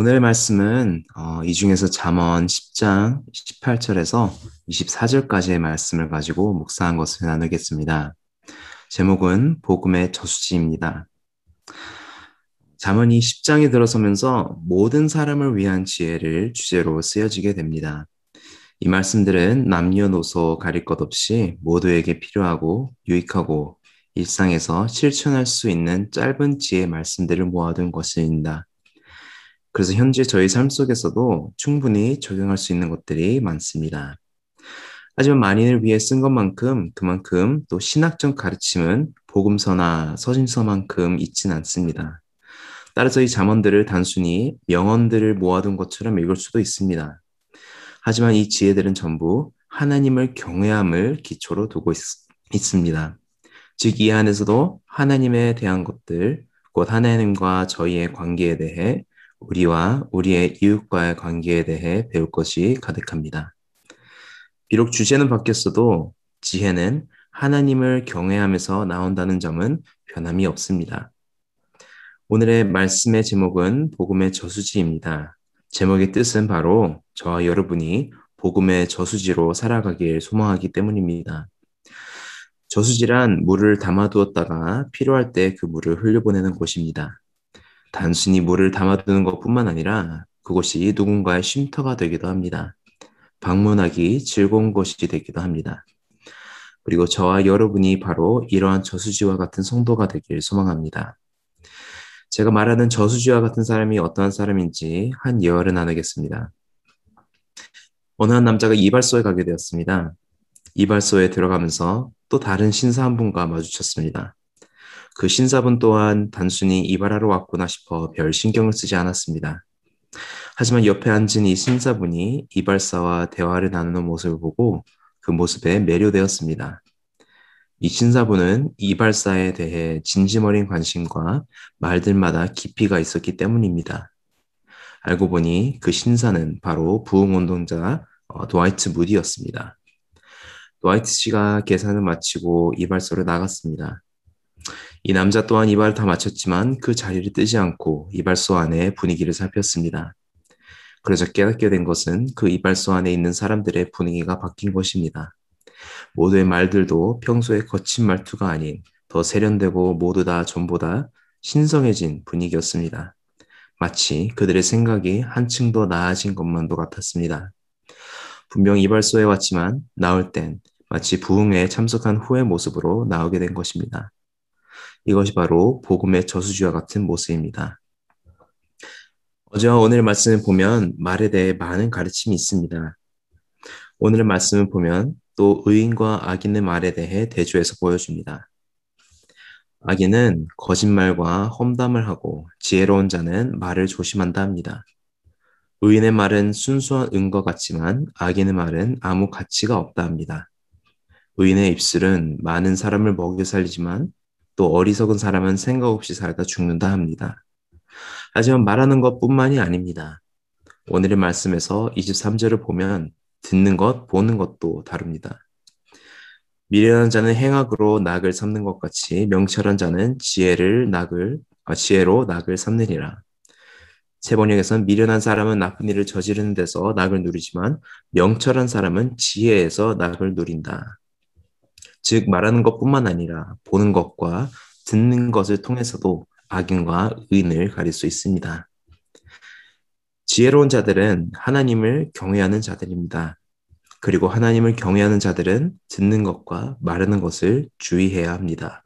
오늘의 말씀은 어, 이 중에서 잠언 10장 18절에서 24절까지의 말씀을 가지고 묵상한 것을 나누겠습니다. 제목은 복음의 저수지입니다. 잠언이 10장에 들어서면서 모든 사람을 위한 지혜를 주제로 쓰여지게 됩니다. 이 말씀들은 남녀노소 가릴 것 없이 모두에게 필요하고 유익하고 일상에서 실천할 수 있는 짧은 지혜 말씀들을 모아둔 것입니다. 그래서 현재 저희 삶 속에서도 충분히 적용할 수 있는 것들이 많습니다. 하지만 만인을 위해 쓴 것만큼 그만큼 또 신학적 가르침은 복음서나 서신서만큼 있진 않습니다. 따라서 이 잠언들을 단순히 명언들을 모아둔 것처럼 읽을 수도 있습니다. 하지만 이 지혜들은 전부 하나님을 경외함을 기초로 두고 있, 있습니다. 즉, 이 안에서도 하나님에 대한 것들, 곧 하나님과 저희의 관계에 대해 우리와 우리의 이웃과의 관계에 대해 배울 것이 가득합니다. 비록 주제는 바뀌었어도 지혜는 하나님을 경외하면서 나온다는 점은 변함이 없습니다. 오늘의 말씀의 제목은 복음의 저수지입니다. 제목의 뜻은 바로 저와 여러분이 복음의 저수지로 살아가길 소망하기 때문입니다. 저수지란 물을 담아두었다가 필요할 때 그 물을 흘려보내는 곳입니다. 단순히 물을 담아두는 것뿐만 아니라 그곳이 누군가의 쉼터가 되기도 합니다. 방문하기 즐거운 곳이 되기도 합니다. 그리고 저와 여러분이 바로 이러한 저수지와 같은 성도가 되길 소망합니다. 제가 말하는 저수지와 같은 사람이 어떠한 사람인지 한 예화를 나누겠습니다. 어느 한 남자가 이발소에 가게 되었습니다. 이발소에 들어가면서 또 다른 신사 한 분과 마주쳤습니다. 그 신사분 또한 단순히 이발하러 왔구나 싶어 별 신경을 쓰지 않았습니다. 하지만 옆에 앉은 이 신사분이 이발사와 대화를 나누는 모습을 보고 그 모습에 매료되었습니다. 이 신사분은 이발사에 대해 진심 어린 관심과 말들마다 깊이가 있었기 때문입니다. 알고 보니 그 신사는 바로 부흥운동자 어, 도하이트 무디였습니다. 도하이트 씨가 계산을 마치고 이발소를 나갔습니다. 이 남자 또한 이발을 다 마쳤지만 그 자리를 뜨지 않고 이발소 안에 분위기를 살폈습니다. 그래서 깨닫게 된 것은 그 이발소 안에 있는 사람들의 분위기가 바뀐 것입니다. 모두의 말들도 평소에 거친 말투가 아닌 더 세련되고 모두 다 전보다 신성해진 분위기였습니다. 마치 그들의 생각이 한층 더 나아진 것만도 같았습니다. 분명 이발소에 왔지만 나올 땐 마치 부흥회에 참석한 후의 모습으로 나오게 된 것입니다. 이것이 바로 복음의 저수지와 같은 모습입니다. 어제와 오늘 말씀을 보면 말에 대해 많은 가르침이 있습니다. 오늘의 말씀을 보면 또 의인과 악인의 말에 대해 대조해서 보여줍니다. 악인은 거짓말과 험담을 하고 지혜로운 자는 말을 조심한다 합니다. 의인의 말은 순수한 은과 같지만 악인의 말은 아무 가치가 없다 합니다. 의인의 입술은 많은 사람을 먹여 살리지만 또 어리석은 사람은 생각 없이 살다 죽는다 합니다. 하지만 말하는 것 뿐만이 아닙니다. 오늘의 말씀에서 23절을 보면 듣는 것, 보는 것도 다릅니다. 미련한 자는 행악으로 낙을 삼는 것 같이 명철한 자는 지혜를 낙을 아, 지혜로 낙을 삼느니라. 세 번역에서는 미련한 사람은 나쁜 일을 저지르는 데서 낙을 누리지만 명철한 사람은 지혜에서 낙을 누린다. 즉 말하는 것뿐만 아니라 보는 것과 듣는 것을 통해서도 악인과 의인을 가릴 수 있습니다. 지혜로운 자들은 하나님을 경외하는 자들입니다. 그리고 하나님을 경외하는 자들은 듣는 것과 말하는 것을 주의해야 합니다.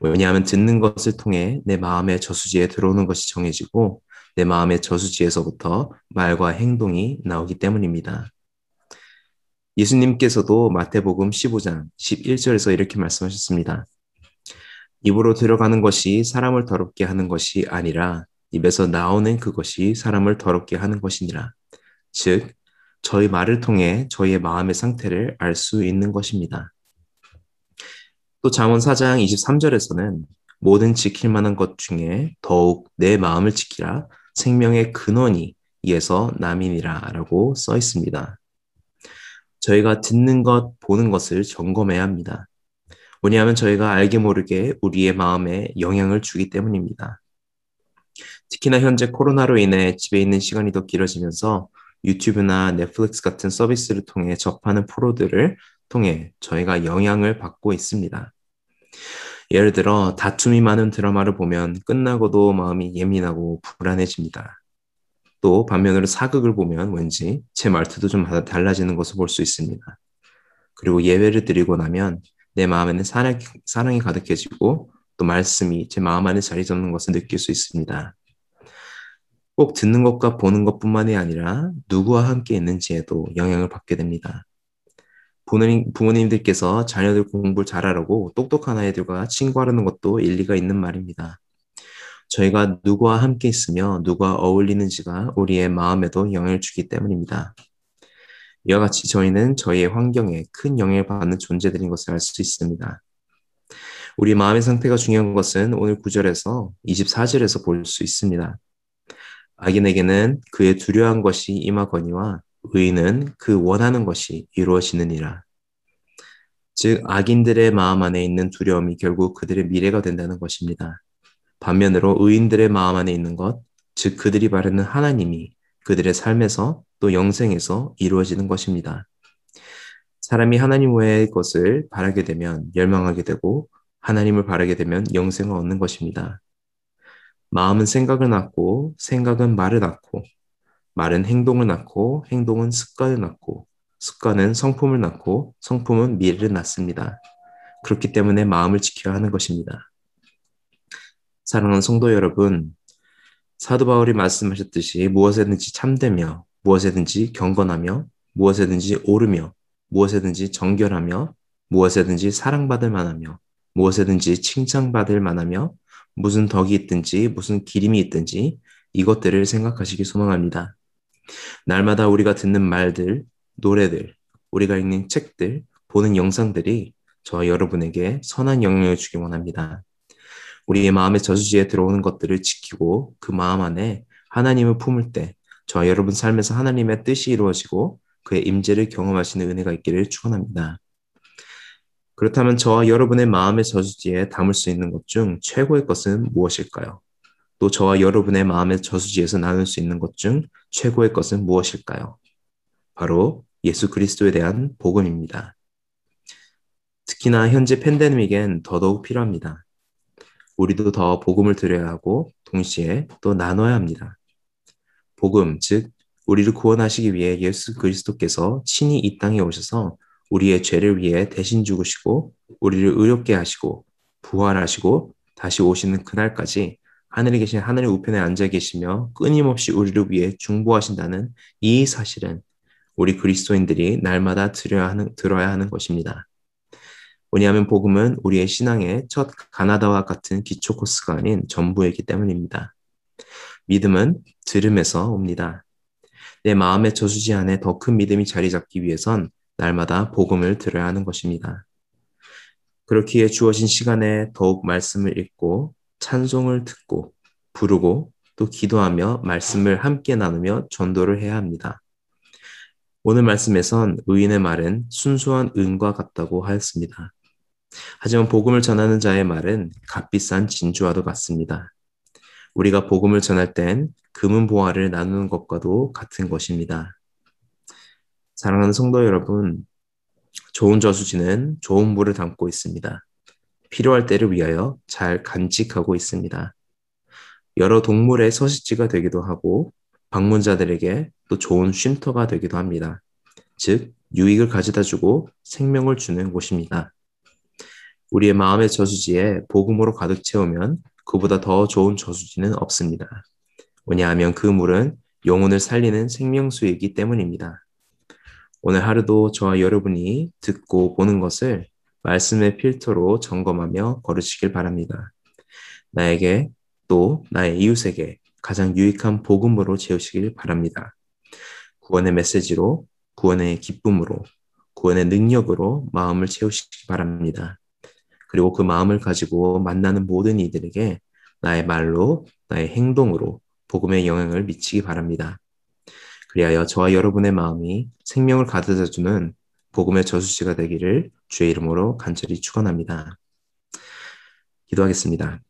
왜냐하면 듣는 것을 통해 내 마음의 저수지에 들어오는 것이 정해지고 내 마음의 저수지에서부터 말과 행동이 나오기 때문입니다. 예수님께서도 마태복음 15장 11절에서 이렇게 말씀하셨습니다. 입으로 들어가는 것이 사람을 더럽게 하는 것이 아니라 입에서 나오는 그것이 사람을 더럽게 하는 것이니라. 즉, 저희 말을 통해 저희의 마음의 상태를 알 수 있는 것입니다. 또 잠언 4장 23절에서는 모든 지킬 만한 것 중에 더욱 내 마음을 지키라 생명의 근원이 이에서 남이니라 라고 써 있습니다. 저희가 듣는 것, 보는 것을 점검해야 합니다. 왜냐하면 저희가 알게 모르게 우리의 마음에 영향을 주기 때문입니다. 특히나 현재 코로나로 인해 집에 있는 시간이 더 길어지면서 유튜브나 넷플릭스 같은 서비스를 통해 접하는 프로들을 통해 저희가 영향을 받고 있습니다. 예를 들어 다툼이 많은 드라마를 보면 끝나고도 마음이 예민하고 불안해집니다. 또 반면으로 사극을 보면 왠지 제 말투도 좀 달라지는 것을 볼 수 있습니다. 그리고 예외를 드리고 나면 내 마음에는 사랑, 사랑이 가득해지고 또 말씀이 제 마음 안에 자리 잡는 것을 느낄 수 있습니다. 꼭 듣는 것과 보는 것뿐만이 아니라 누구와 함께 있는지에도 영향을 받게 됩니다. 부모님, 부모님들께서 자녀들 공부를 잘하라고 똑똑한 아이들과 친구하라는 것도 일리가 있는 말입니다. 저희가 누구와 함께 있으며 누가 어울리는지가 우리의 마음에도 영향을 주기 때문입니다. 이와 같이 저희는 저희의 환경에 큰 영향을 받는 존재들인 것을 알 수 있습니다. 우리 마음의 상태가 중요한 것은 오늘 9절에서 24절에서 볼 수 있습니다. 악인에게는 그의 두려운 것이 임하거니와 의인은 그 원하는 것이 이루어지느니라. 즉, 악인들의 마음 안에 있는 두려움이 결국 그들의 미래가 된다는 것입니다. 반면으로 의인들의 마음 안에 있는 것, 즉 그들이 바르는 하나님이 그들의 삶에서 또 영생에서 이루어지는 것입니다. 사람이 하나님 외의 것을 바라게 되면 멸망하게 되고 하나님을 바라게 되면 영생을 얻는 것입니다. 마음은 생각을 낳고 생각은 말을 낳고 말은 행동을 낳고 행동은 습관을 낳고 습관은 성품을 낳고 성품은 미래를 낳습니다. 그렇기 때문에 마음을 지켜야 하는 것입니다. 사랑하는 성도 여러분, 사도 바울이 말씀하셨듯이 무엇에든지 참되며 무엇에든지 경건하며 무엇에든지 오르며 무엇에든지 정결하며 무엇에든지 사랑받을 만하며 무엇에든지 칭찬받을 만하며 무슨 덕이 있든지 무슨 기림이 있든지 이것들을 생각하시기 소망합니다. 날마다 우리가 듣는 말들, 노래들, 우리가 읽는 책들, 보는 영상들이 저 여러분에게 선한 영향을 주기 원합니다. 우리의 마음의 저수지에 들어오는 것들을 지키고 그 마음 안에 하나님을 품을 때저 여러분 삶에서 하나님의 뜻이 이루어지고 그의 임재를 경험하시는 은혜가 있기를 축원합니다. 그렇다면 저와 여러분의 마음의 저수지에 담을 수 있는 것 중 최고의 것은 무엇일까요? 또 저와 여러분의 마음의 저수지에서 나눌 수 있는 것 중 최고의 것은 무엇일까요? 바로 예수 그리스도에 대한 복음입니다. 특히나 현재 팬데믹엔 더더욱 필요합니다. 우리도 더 복음을 드려야 하고 동시에 또 나눠야 합니다. 복음, 즉 우리를 구원하시기 위해 예수 그리스도께서 친히 이 땅에 오셔서 우리의 죄를 위해 대신 죽으시고 우리를 의롭게 하시고 부활하시고 다시 오시는 그날까지 하늘에 계신 하늘의 우편에 앉아 계시며 끊임없이 우리를 위해 중보하신다는 이 사실은 우리 그리스도인들이 날마다 들어야 하는, 들어야 하는 것입니다. 왜냐하면 복음은 우리의 신앙의 첫 가나다와 같은 기초 코스가 아닌 전부이기 때문입니다. 믿음은 들음에서 옵니다. 내 마음의 저수지 안에 더 큰 믿음이 자리 잡기 위해선 날마다 복음을 들어야 하는 것입니다. 그렇기에 주어진 시간에 더욱 말씀을 읽고 찬송을 듣고 부르고 또 기도하며 말씀을 함께 나누며 전도를 해야 합니다. 오늘 말씀에선 의인의 말은 순수한 은과 같다고 하였습니다. 하지만 복음을 전하는 자의 말은 값비싼 진주와도 같습니다. 우리가 복음을 전할 땐 금은 보화를 나누는 것과도 같은 것입니다. 사랑하는 성도 여러분, 좋은 저수지는 좋은 물을 담고 있습니다. 필요할 때를 위하여 잘 간직하고 있습니다. 여러 동물의 서식지가 되기도 하고 방문자들에게 또 좋은 쉼터가 되기도 합니다. 즉, 유익을 가져다 주고 생명을 주는 곳입니다. 우리의 마음의 저수지에 복음으로 가득 채우면 그보다 더 좋은 저수지는 없습니다. 왜냐하면 그 물은 영혼을 살리는 생명수이기 때문입니다. 오늘 하루도 저와 여러분이 듣고 보는 것을 말씀의 필터로 점검하며 걸으시길 바랍니다. 나에게 또 나의 이웃에게 가장 유익한 복음으로 채우시길 바랍니다. 구원의 메시지로, 구원의 기쁨으로, 구원의 능력으로 마음을 채우시기 바랍니다. 그리고 그 마음을 가지고 만나는 모든 이들에게 나의 말로, 나의 행동으로 복음의 영향을 미치기 바랍니다. 그리하여 저와 여러분의 마음이 생명을 가져다 주는 복음의 저수지가 되기를 주의 이름으로 간절히 축원합니다. 기도하겠습니다.